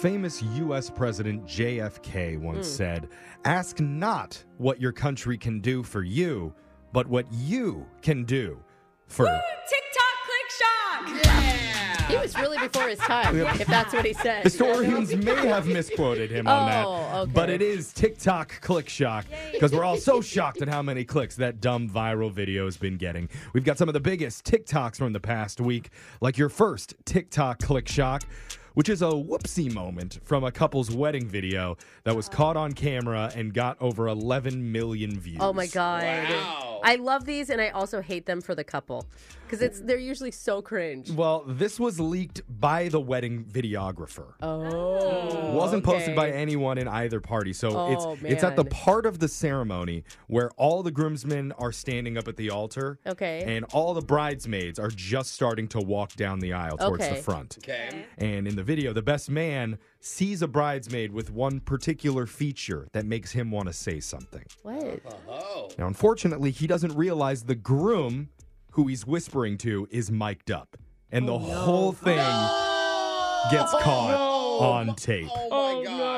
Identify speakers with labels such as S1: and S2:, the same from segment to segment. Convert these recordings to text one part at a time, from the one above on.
S1: Famous U.S. President JFK once hmm. said, Ask not what your country can do for you, but what you can do for.
S2: TikTok click shock.
S3: He was really before his time, if that's what he said.
S1: Historians may have misquoted him on that,
S3: Oh, okay.
S1: but it is TikTok click shock because we're all so shocked at how many clicks that dumb viral video has been getting. We've got some of the biggest TikToks from the past week, like your first TikTok click shock. Which is a whoopsie moment from a couple's wedding video that was caught on camera and got over 11 million views.
S3: Oh my god.
S4: Wow.
S3: I love these and I also hate them for the couple. Because it's they're usually so cringe.
S1: Well, this was leaked by the wedding videographer.
S3: Oh.
S1: wasn't posted by anyone in either party. So
S3: Oh,
S1: it's it's at the part of the ceremony where all the groomsmen are standing up at the altar.
S3: Okay.
S1: And all the bridesmaids are just starting to walk down the aisle towards the front.
S4: Okay.
S1: And in the video, the best man sees a bridesmaid with one particular feature that makes him want to say something.
S3: What?
S4: Oh.
S1: Now, unfortunately, he doesn't realize the groom who he's whispering to is mic'd up. And
S3: Oh,
S1: the whole thing gets oh, caught
S4: no.
S1: on tape.
S4: Oh my gosh.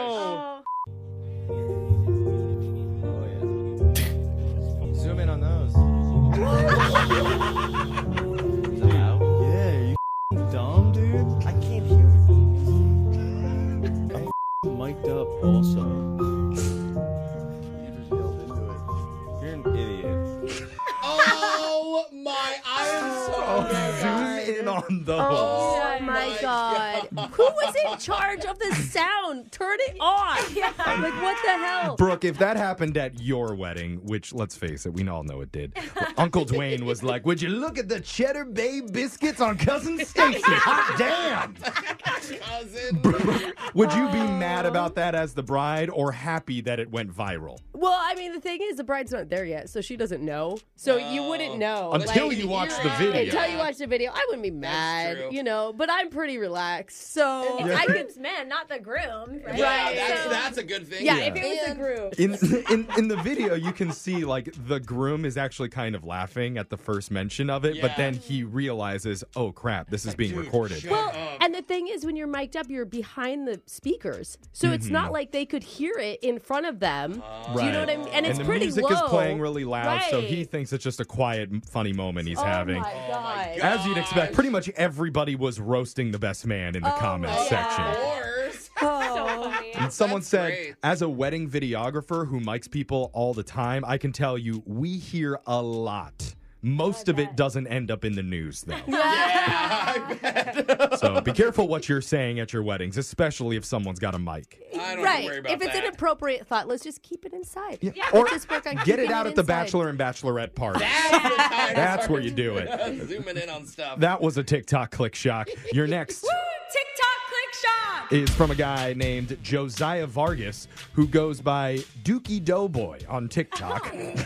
S1: On those.
S4: My
S3: my god. Who was in charge of the sound? Turn it off. Like what the hell?
S1: Brooke, if that happened at your wedding, which let's face it, we all know it did, Uncle Dwayne was like, Would you look at the Cheddar Bay biscuits on Cousin Stacy? Hot damn!
S4: cousin.
S1: Would you be oh. mad about that as the bride or happy that it went viral?
S3: Well, I mean the thing is the bride's not there yet, so she doesn't know. So you wouldn't oh. know.
S1: Until
S3: Like,
S1: you watch the video.
S3: until you watch the video, I wouldn't be mad,
S4: true.
S3: you know, but I'm pretty relaxed. So
S2: It's
S3: I
S2: the
S3: could
S2: groom's men, not the groom. Right?
S4: Yeah,
S3: Right.
S4: that's
S3: So-
S4: that's a good thing.
S3: Yeah, if it was a
S4: And-
S3: group.
S1: In, in in the video, you can see like the groom is actually kind of laughing at the first mention of it, but then he realizes, oh crap, this is being
S4: Dude,
S1: recorded.
S4: shut
S3: Well,
S4: up.
S3: and the thing is, when you're mic'd up, you're behind the speakers, so it's
S1: Mm-hmm.
S3: not like they could hear it in front of them. Do you know what I mean? And it's
S1: the
S3: pretty
S1: music
S3: low.
S1: is playing really loud, so he
S3: Right.
S1: thinks it's just a quiet, funny moment he's
S3: oh
S1: having.
S3: My God.
S1: As you'd expect, pretty much everybody was roasting the best man in the
S3: Oh
S1: comments section.
S4: Of course.
S3: Oh.
S1: And someone
S4: That's
S1: said,
S4: great.
S1: as a wedding videographer who mics people all the time, I can tell you we hear a lot. Most of it doesn't end up in the news, though.
S4: Yeah, I bet.
S1: so be careful what you're saying at your weddings, especially if someone's got a mic.
S4: I don't
S3: Right.
S4: worry about
S3: If it's
S4: that.
S3: an appropriate thought, let's just keep it inside.
S1: Or
S3: Let's just work on
S1: get it
S3: keeping
S1: out at the bachelor and bachelorette party.
S4: That's the time to
S1: That's where you do it.
S4: Zooming in on stuff.
S1: That was a TikTok click shock. Your next
S2: TikTok click shock.
S1: is from a guy named Josiah Vargas who goes by Dookie Doughboy on TikTok.
S4: Great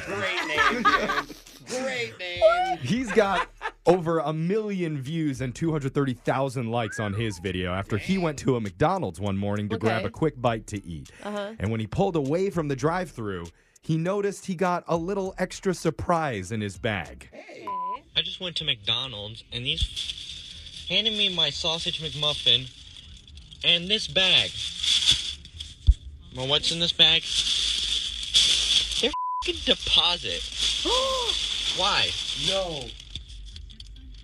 S4: name, dude. Great name.
S1: He's got over a million views and 230,000 likes on his video after he went to a McDonald's one morning to grab
S3: Okay.
S1: a quick bite to eat. Uh-huh. And when he pulled away from the drive through, he noticed he got a little extra surprise in his bag.
S5: I just went to McDonald's and these handed me my sausage McMuffin and this bag. Well, what's in this bag? Their fing deposit. Why?
S4: No.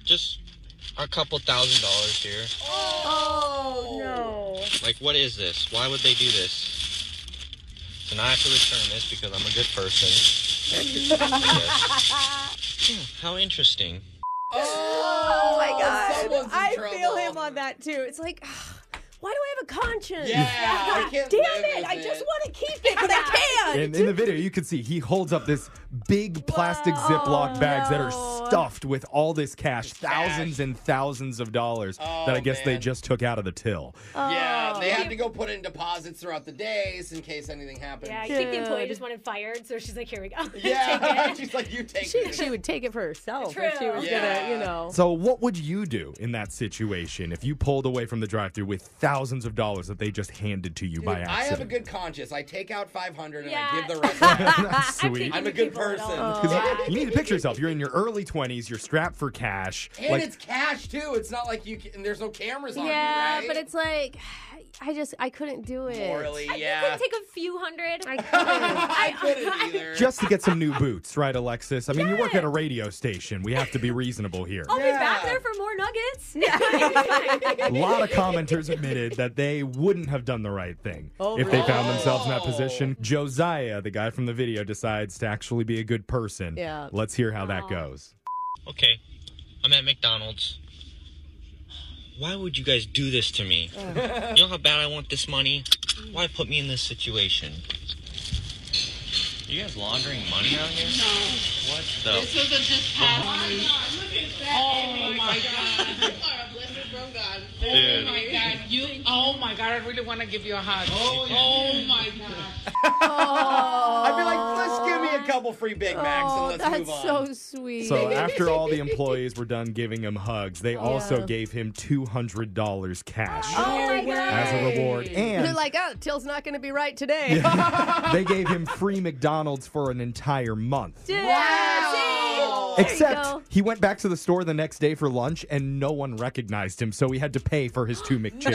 S5: Just a couple thousand dollars here.
S3: Oh no.
S5: Like, what is this? Why would they do this? So now I have to return this because I'm a good person. Yes. Yeah, how interesting.
S4: Oh,
S3: Oh my god. I
S4: trouble.
S3: feel him on that too. It's like why do I have a conscience?
S4: Yeah, I can't
S3: Damn
S4: live
S3: it. I just want to keep it, but
S1: And in the video, you can see he holds up this big plastic Ziploc bags that are stuffed with all this cash, thousands and thousands of dollars
S4: Oh,
S1: that I guess they
S4: man.
S1: just took out of the till.
S4: Yeah, they
S3: Oh.
S4: had to go put in deposits throughout the days in case anything happened.
S2: Yeah, I think the employee
S3: Good.
S2: just wanted fired, so she's like, "Here we go."
S4: Yeah, she's like, you take
S3: She,
S4: it.
S3: she would take it for herself if she
S2: True.
S3: was
S4: Yeah.
S3: gonna, you know.
S1: So, what would you do in that situation if you pulled away from the drive-through with thousands of dollars that they just handed to you by
S4: Dude,
S1: accident?
S4: I have a good conscience. I take out 500 and I
S2: Yeah.
S4: Give the rest.
S1: That's sweet.
S4: I'm a good person.
S2: all.
S1: 'Cause you- you, need to picture yourself. You're in your early 20s. You're strapped for cash.
S4: And
S1: like,
S4: it's cash too. It's not like you can, and there's no cameras on
S3: Yeah,
S4: you, right?
S3: but it's like I just I couldn't do it.
S4: Morally,
S2: I
S4: yeah.
S2: could take a few hundred.
S3: I couldn't.
S4: I couldn't either.
S1: Just to get some new boots, right, Alexis? I mean, you work at a radio station. We have to be reasonable here.
S2: I'll be back there for more nuggets.
S1: A lot of commenters admitted that they wouldn't have done the right thing
S3: Oh,
S1: if they found themselves in that position. Josiah, the guy from the video, decides to actually be a good person.
S3: Yeah.
S1: Let's hear how that goes.
S5: Okay, I'm at McDonald's. Why would you guys do this to me? You know how bad I want this money? Why put me in this situation? You guys laundering money out here? No. What the?
S6: This was a just past week. Oh my god. Oh
S5: Dude.
S6: my god. You oh my god, I really want to give you a hug. Oh, oh, my god.
S4: I'd be like, let's give me a oh. couple free Big Macs and
S3: Oh,
S4: let's
S3: that's
S4: move on.
S3: so sweet.
S1: So after all the employees were done giving him hugs, they also gave him $200 cash
S2: Oh my oh,
S1: as a reward.
S3: And they're
S1: And
S3: like, oh, Till's not going to be right today.
S1: they gave him free McDonald's for an entire month.
S2: Dude,
S4: Wow.
S2: See?
S3: There you
S1: Except he went back to the store the next day for lunch and no one recognized him, so he had to pay for his two McChickens.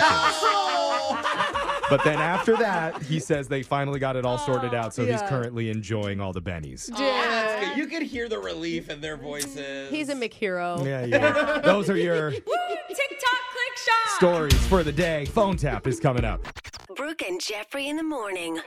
S1: But then after that, he says they finally got it all sorted out, so he's
S3: Yeah.
S1: currently enjoying all the bennies.
S4: Oh, that's good. You could hear the relief in their voices.
S3: He's a McHero.
S1: Yeah, yeah. Those are your
S2: TikTok click shock.
S1: stories for the day. Phone tap is coming up.
S7: Brooke and Jeffrey in the morning.